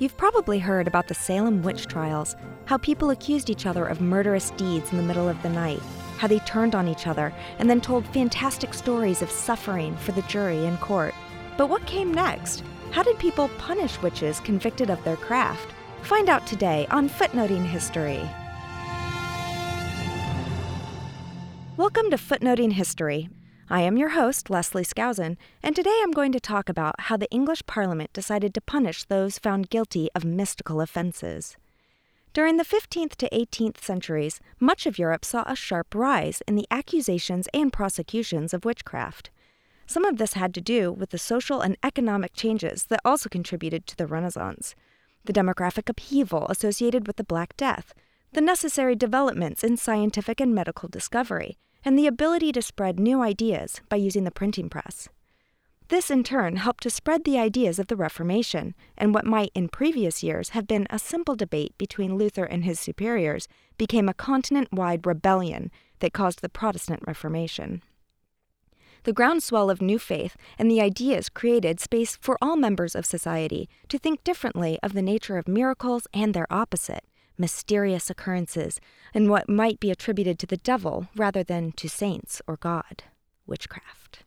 You've probably heard about the Salem witch trials, how people accused each other of murderous deeds in the middle of the night, how they turned on each other and then told fantastic stories of suffering for the jury in court. But what came next? How did people punish witches convicted of their craft? Find out today on Footnoting History. Welcome to Footnoting History. I am your host, Leslie Skousen, and today I'm going to talk about how the English Parliament decided to punish those found guilty of mystical offenses. During the 15th to 18th centuries, much of Europe saw a sharp rise in the accusations and prosecutions of witchcraft. Some of this had to do with the social and economic changes that also contributed to the Renaissance, the demographic upheaval associated with the Black Death, the necessary developments in scientific and medical discovery, and the ability to spread new ideas by using the printing press. This, in turn, helped to spread the ideas of the Reformation, and what might in previous years have been a simple debate between Luther and his superiors became a continent wide rebellion that caused the Protestant Reformation. The groundswell of new faith and the ideas created space for all members of society to think differently of the nature of miracles and their opposite, mysterious occurrences, and what might be attributed to the devil rather than to saints or God witchcraft.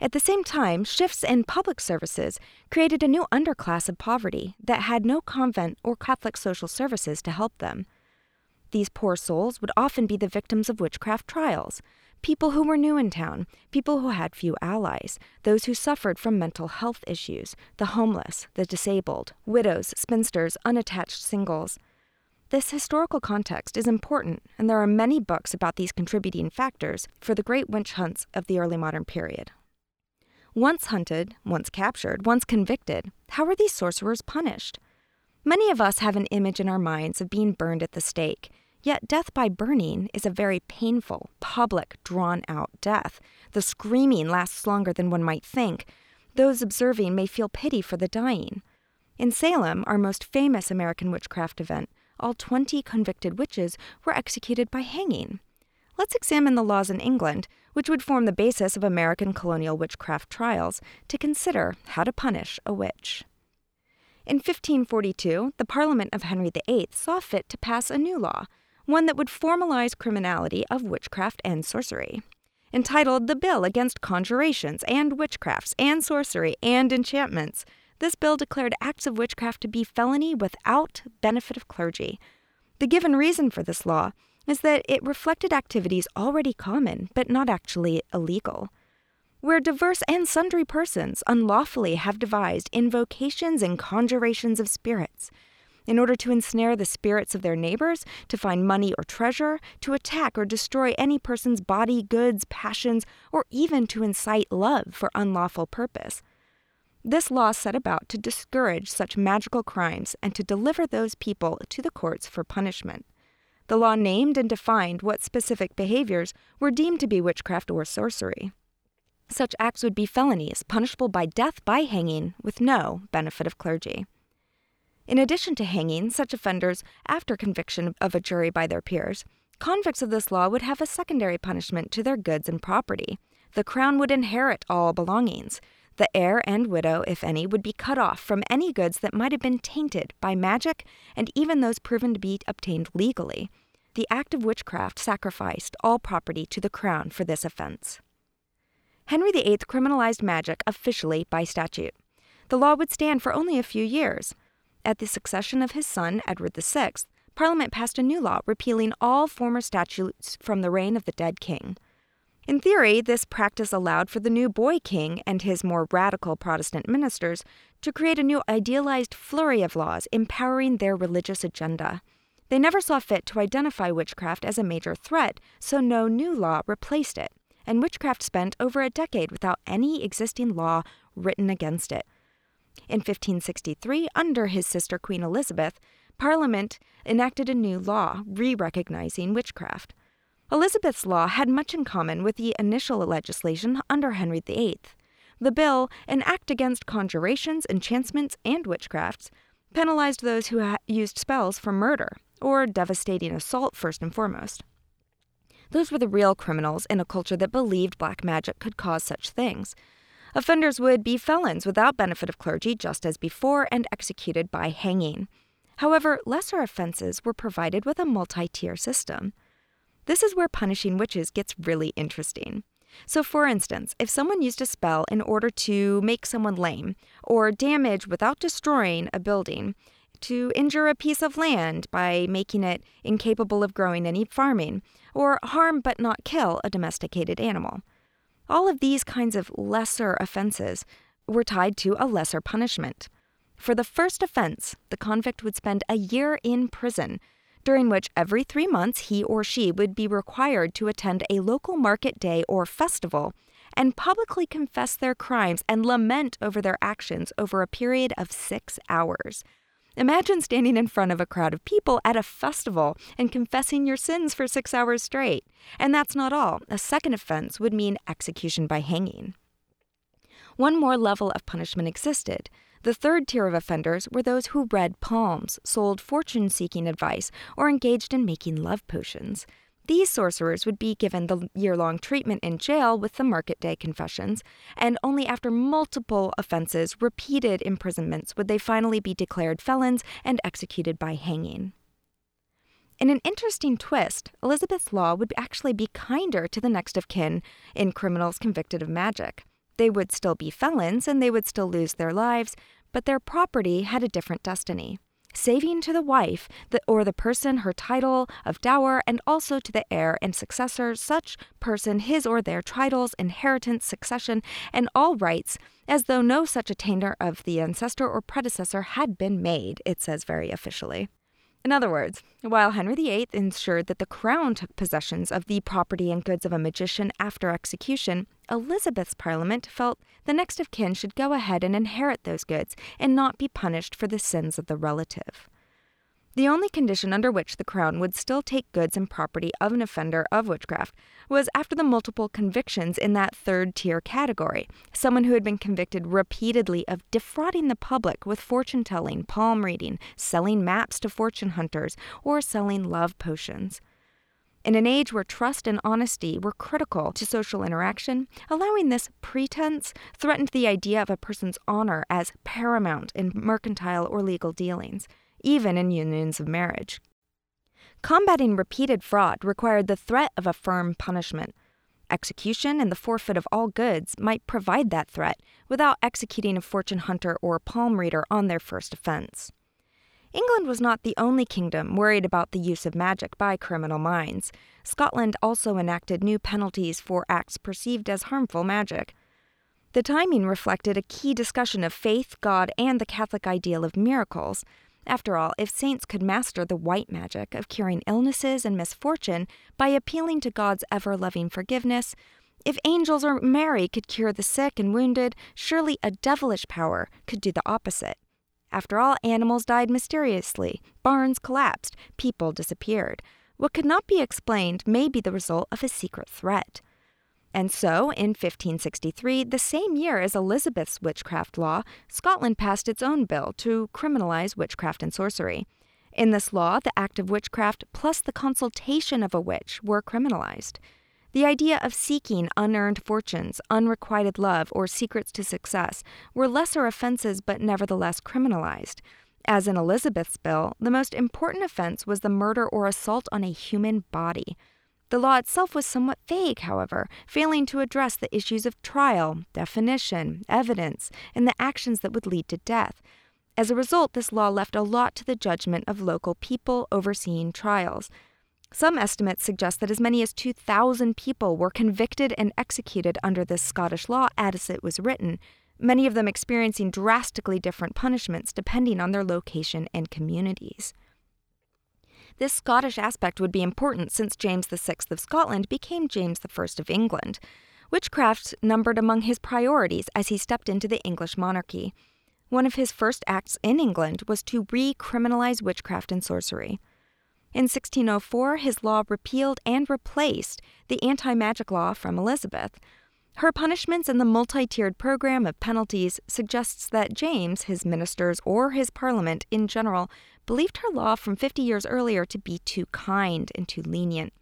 At the same time, shifts in public services created a new underclass of poverty that had no convent or Catholic social services to help them. These poor souls would often be the victims of witchcraft trials, people who were new in town, people who had few allies, those who suffered from mental health issues, the homeless, the disabled, widows, spinsters, unattached singles. This historical context is important, and there are many books about these contributing factors for the great witch hunts of the early modern period. Once hunted, once captured, once convicted, how were these sorcerers punished? Many of us have an image in our minds of being burned at the stake, yet death by burning is a very painful, public, drawn out death. The screaming lasts longer than one might think. Those observing may feel pity for the dying. In Salem, our most famous American witchcraft event, all 20 convicted witches were executed by hanging. Let's examine the laws in England, which would form the basis of American colonial witchcraft trials, to consider how to punish a witch. In 1542, the Parliament of Henry VIII saw fit to pass a new law, one that would formalize criminality of witchcraft and sorcery. Entitled The Bill Against Conjurations and Witchcrafts and Sorcery and Enchantments, this bill declared acts of witchcraft to be felony without benefit of clergy. The given reason for this law is that it reflected activities already common but not actually illegal. Where diverse and sundry persons unlawfully have devised invocations and conjurations of spirits, in order to ensnare the spirits of their neighbors, to find money or treasure, to attack or destroy any person's body, goods, passions, or even to incite love for unlawful purpose. This law set about to discourage such magical crimes and to deliver those people to the courts for punishment. The law named and defined what specific behaviors were deemed to be witchcraft or sorcery. Such acts would be felonies, punishable by death by hanging, with no benefit of clergy. In addition to hanging such offenders after conviction of a jury by their peers, convicts of this law would have a secondary punishment to their goods and property. The crown would inherit all belongings. The heir and widow, if any, would be cut off from any goods that might have been tainted by magic and even those proven to be obtained legally. The act of witchcraft sacrificed all property to the crown for this offense. Henry VIII criminalized magic officially by statute. The law would stand for only a few years. At the succession of his son, Edward VI, Parliament passed a new law repealing all former statutes from the reign of the dead king. In theory, this practice allowed for the new boy king and his more radical Protestant ministers to create a new idealized flurry of laws empowering their religious agenda. They never saw fit to identify witchcraft as a major threat, so no new law replaced it, and witchcraft spent over a decade without any existing law written against it. In 1563, under his sister Queen Elizabeth, Parliament enacted a new law re recognizing witchcraft. Elizabeth's law had much in common with the initial legislation under Henry VIII. The bill, an act against conjurations, enchantments, and witchcrafts, penalized those who ha- used spells for murder, or devastating assault first and foremost. Those were the real criminals in a culture that believed black magic could cause such things. Offenders would be felons without benefit of clergy, just as before, and executed by hanging. However, lesser offenses were provided with a multi tier system. This is where punishing witches gets really interesting. So, for instance, if someone used a spell in order to make someone lame, or damage without destroying a building, to injure a piece of land by making it incapable of growing any farming, or harm but not kill a domesticated animal. All of these kinds of lesser offenses were tied to a lesser punishment. For the first offense, the convict would spend a year in prison, during which every three months he or she would be required to attend a local market day or festival and publicly confess their crimes and lament over their actions over a period of six hours. Imagine standing in front of a crowd of people at a festival and confessing your sins for six hours straight. And that's not all. A second offense would mean execution by hanging. One more level of punishment existed. The third tier of offenders were those who read palms, sold fortune seeking advice, or engaged in making love potions. These sorcerers would be given the year long treatment in jail with the market day confessions, and only after multiple offenses, repeated imprisonments, would they finally be declared felons and executed by hanging. In an interesting twist, Elizabeth's law would actually be kinder to the next of kin in criminals convicted of magic. They would still be felons and they would still lose their lives, but their property had a different destiny saving to the wife the, or the person her title of dower, and also to the heir and successor, such person his or their titles, inheritance, succession, and all rights, as though no such attainder of the ancestor or predecessor had been made, it says very officially. In other words, while Henry VIII ensured that the crown took possessions of the property and goods of a magician after execution, Elizabeth's parliament felt the next of kin should go ahead and inherit those goods and not be punished for the sins of the relative. The only condition under which the Crown would still take goods and property of an offender of witchcraft was after the multiple convictions in that third tier category, someone who had been convicted repeatedly of defrauding the public with fortune telling, palm reading, selling maps to fortune hunters, or selling love potions. In an age where trust and honesty were critical to social interaction, allowing this pretense threatened the idea of a person's honor as paramount in mercantile or legal dealings even in unions of marriage. Combating repeated fraud required the threat of a firm punishment. Execution and the forfeit of all goods might provide that threat without executing a fortune hunter or a palm reader on their first offense. England was not the only kingdom worried about the use of magic by criminal minds. Scotland also enacted new penalties for acts perceived as harmful magic. The timing reflected a key discussion of faith, God, and the Catholic ideal of miracles, after all, if saints could master the white magic of curing illnesses and misfortune by appealing to God's ever loving forgiveness, if angels or Mary could cure the sick and wounded, surely a devilish power could do the opposite. After all, animals died mysteriously, barns collapsed, people disappeared. What could not be explained may be the result of a secret threat. And so, in 1563, the same year as Elizabeth's witchcraft law, Scotland passed its own bill to criminalize witchcraft and sorcery. In this law, the act of witchcraft plus the consultation of a witch were criminalized. The idea of seeking unearned fortunes, unrequited love, or secrets to success were lesser offenses but nevertheless criminalized. As in Elizabeth's bill, the most important offense was the murder or assault on a human body. The law itself was somewhat vague, however, failing to address the issues of trial, definition, evidence, and the actions that would lead to death. As a result, this law left a lot to the judgment of local people overseeing trials. Some estimates suggest that as many as 2,000 people were convicted and executed under this Scottish law as it was written, many of them experiencing drastically different punishments depending on their location and communities. This Scottish aspect would be important since James VI of Scotland became James I of England. Witchcraft numbered among his priorities as he stepped into the English monarchy. One of his first acts in England was to recriminalize witchcraft and sorcery. In 1604, his law repealed and replaced the anti magic law from Elizabeth. Her punishments and the multi tiered program of penalties suggests that James, his ministers, or his parliament in general believed her law from 50 years earlier to be too kind and too lenient.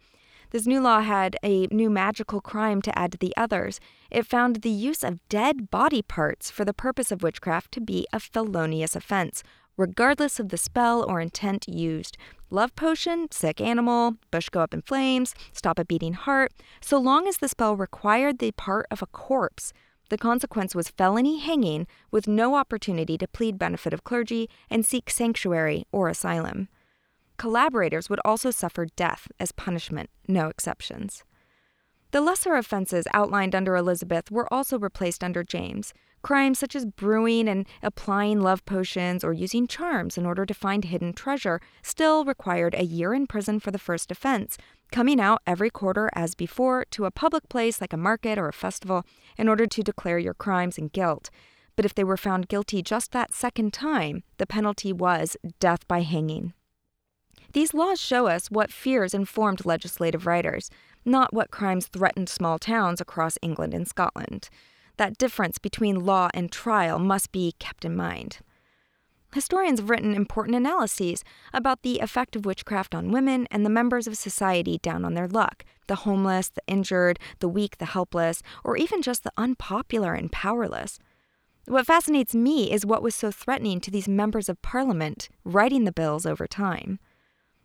This new law had a new magical crime to add to the others. It found the use of dead body parts for the purpose of witchcraft to be a felonious offense, regardless of the spell or intent used. Love potion, sick animal, bush go up in flames, stop a beating heart, so long as the spell required the part of a corpse. The consequence was felony hanging with no opportunity to plead benefit of clergy and seek sanctuary or asylum. Collaborators would also suffer death as punishment, no exceptions. The lesser offenses outlined under Elizabeth were also replaced under James. Crimes such as brewing and applying love potions or using charms in order to find hidden treasure still required a year in prison for the first offense, coming out every quarter as before to a public place like a market or a festival in order to declare your crimes and guilt. But if they were found guilty just that second time, the penalty was death by hanging. These laws show us what fears informed legislative writers, not what crimes threatened small towns across England and Scotland. That difference between law and trial must be kept in mind. Historians have written important analyses about the effect of witchcraft on women and the members of society down on their luck the homeless, the injured, the weak, the helpless, or even just the unpopular and powerless. What fascinates me is what was so threatening to these members of parliament writing the bills over time.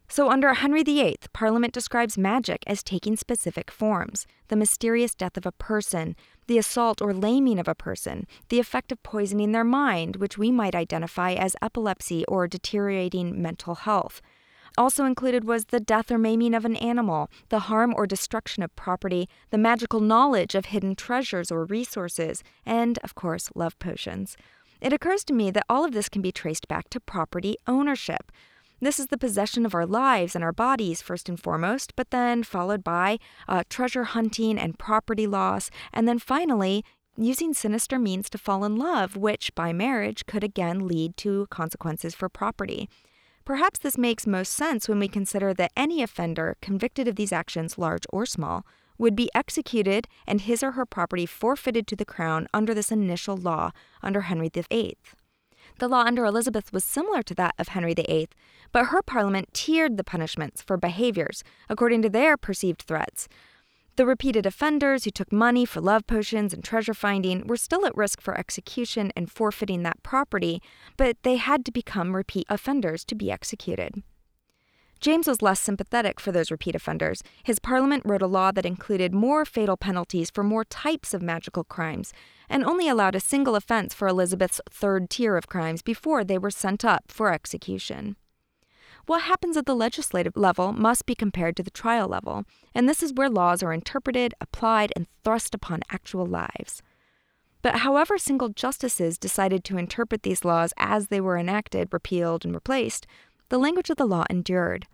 So, under Henry VIII, Parliament describes magic as taking specific forms the mysterious death of a person, the assault or laming of a person, the effect of poisoning their mind, which we might identify as epilepsy or deteriorating mental health. Also included was the death or maiming of an animal, the harm or destruction of property, the magical knowledge of hidden treasures or resources, and, of course, love potions. It occurs to me that all of this can be traced back to property ownership. This is the possession of our lives and our bodies, first and foremost, but then followed by uh, treasure hunting and property loss, and then finally, using sinister means to fall in love, which by marriage could again lead to consequences for property. Perhaps this makes most sense when we consider that any offender convicted of these actions, large or small, would be executed and his or her property forfeited to the crown under this initial law under Henry VIII. The law under Elizabeth was similar to that of Henry VIII, but her parliament tiered the punishments for behaviors according to their perceived threats. The repeated offenders who took money for love potions and treasure finding were still at risk for execution and forfeiting that property, but they had to become repeat offenders to be executed. James was less sympathetic for those repeat offenders. His parliament wrote a law that included more fatal penalties for more types of magical crimes, and only allowed a single offense for Elizabeth's third tier of crimes before they were sent up for execution. What happens at the legislative level must be compared to the trial level, and this is where laws are interpreted, applied, and thrust upon actual lives. But however single justices decided to interpret these laws as they were enacted, repealed, and replaced, the language of the law endured.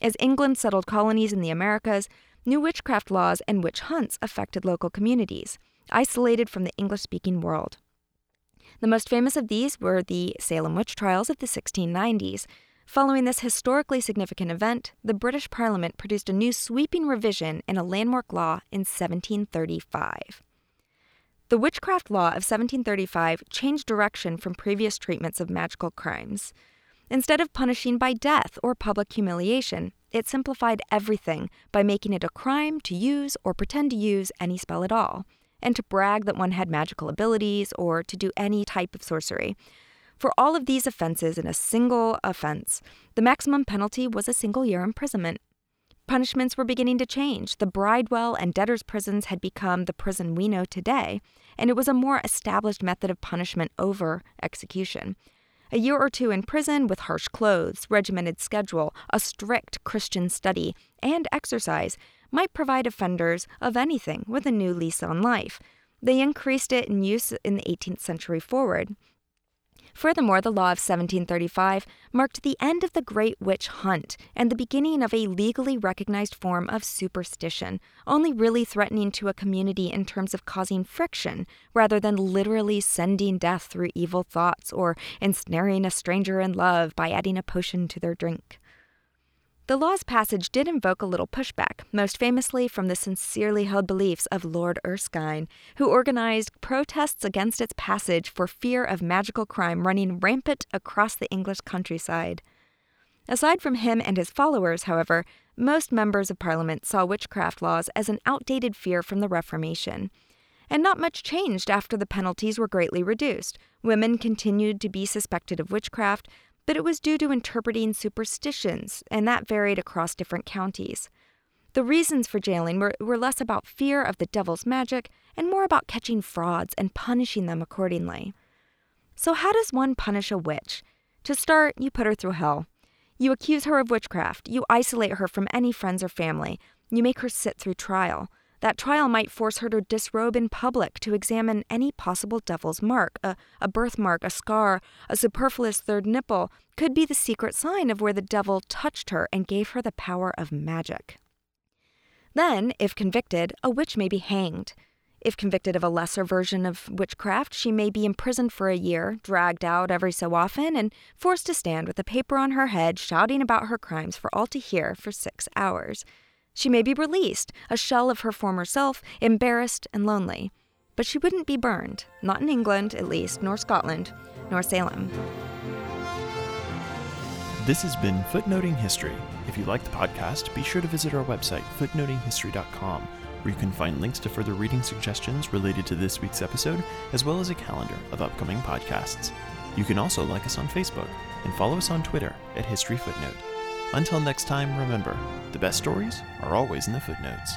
As England settled colonies in the Americas, new witchcraft laws and witch hunts affected local communities, isolated from the English speaking world. The most famous of these were the Salem witch trials of the 1690s. Following this historically significant event, the British Parliament produced a new sweeping revision in a landmark law in 1735. The Witchcraft Law of 1735 changed direction from previous treatments of magical crimes. Instead of punishing by death or public humiliation, it simplified everything by making it a crime to use or pretend to use any spell at all, and to brag that one had magical abilities or to do any type of sorcery. For all of these offenses in a single offense, the maximum penalty was a single year imprisonment. Punishments were beginning to change. The Bridewell and debtors' prisons had become the prison we know today, and it was a more established method of punishment over execution. A year or two in prison with harsh clothes, regimented schedule, a strict Christian study, and exercise might provide offenders of anything with a new lease on life. They increased it in use in the 18th century forward. Furthermore, the law of 1735 marked the end of the Great Witch Hunt and the beginning of a legally recognized form of superstition, only really threatening to a community in terms of causing friction rather than literally sending death through evil thoughts or ensnaring a stranger in love by adding a potion to their drink. The law's passage did invoke a little pushback, most famously from the sincerely held beliefs of Lord Erskine, who organized protests against its passage for fear of magical crime running rampant across the English countryside. Aside from him and his followers, however, most members of Parliament saw witchcraft laws as an outdated fear from the Reformation. And not much changed after the penalties were greatly reduced. Women continued to be suspected of witchcraft, but it was due to interpreting superstitions, and that varied across different counties. The reasons for jailing were, were less about fear of the devil's magic and more about catching frauds and punishing them accordingly. So, how does one punish a witch? To start, you put her through hell. You accuse her of witchcraft, you isolate her from any friends or family, you make her sit through trial. That trial might force her to disrobe in public to examine any possible devil's mark. A, a birthmark, a scar, a superfluous third nipple could be the secret sign of where the devil touched her and gave her the power of magic. Then, if convicted, a witch may be hanged. If convicted of a lesser version of witchcraft, she may be imprisoned for a year, dragged out every so often, and forced to stand with a paper on her head shouting about her crimes for all to hear for six hours. She may be released, a shell of her former self, embarrassed and lonely. But she wouldn't be burned, not in England, at least, nor Scotland, nor Salem. This has been Footnoting History. If you like the podcast, be sure to visit our website, footnotinghistory.com, where you can find links to further reading suggestions related to this week's episode, as well as a calendar of upcoming podcasts. You can also like us on Facebook and follow us on Twitter at History Footnote. Until next time, remember the best stories are always in the footnotes.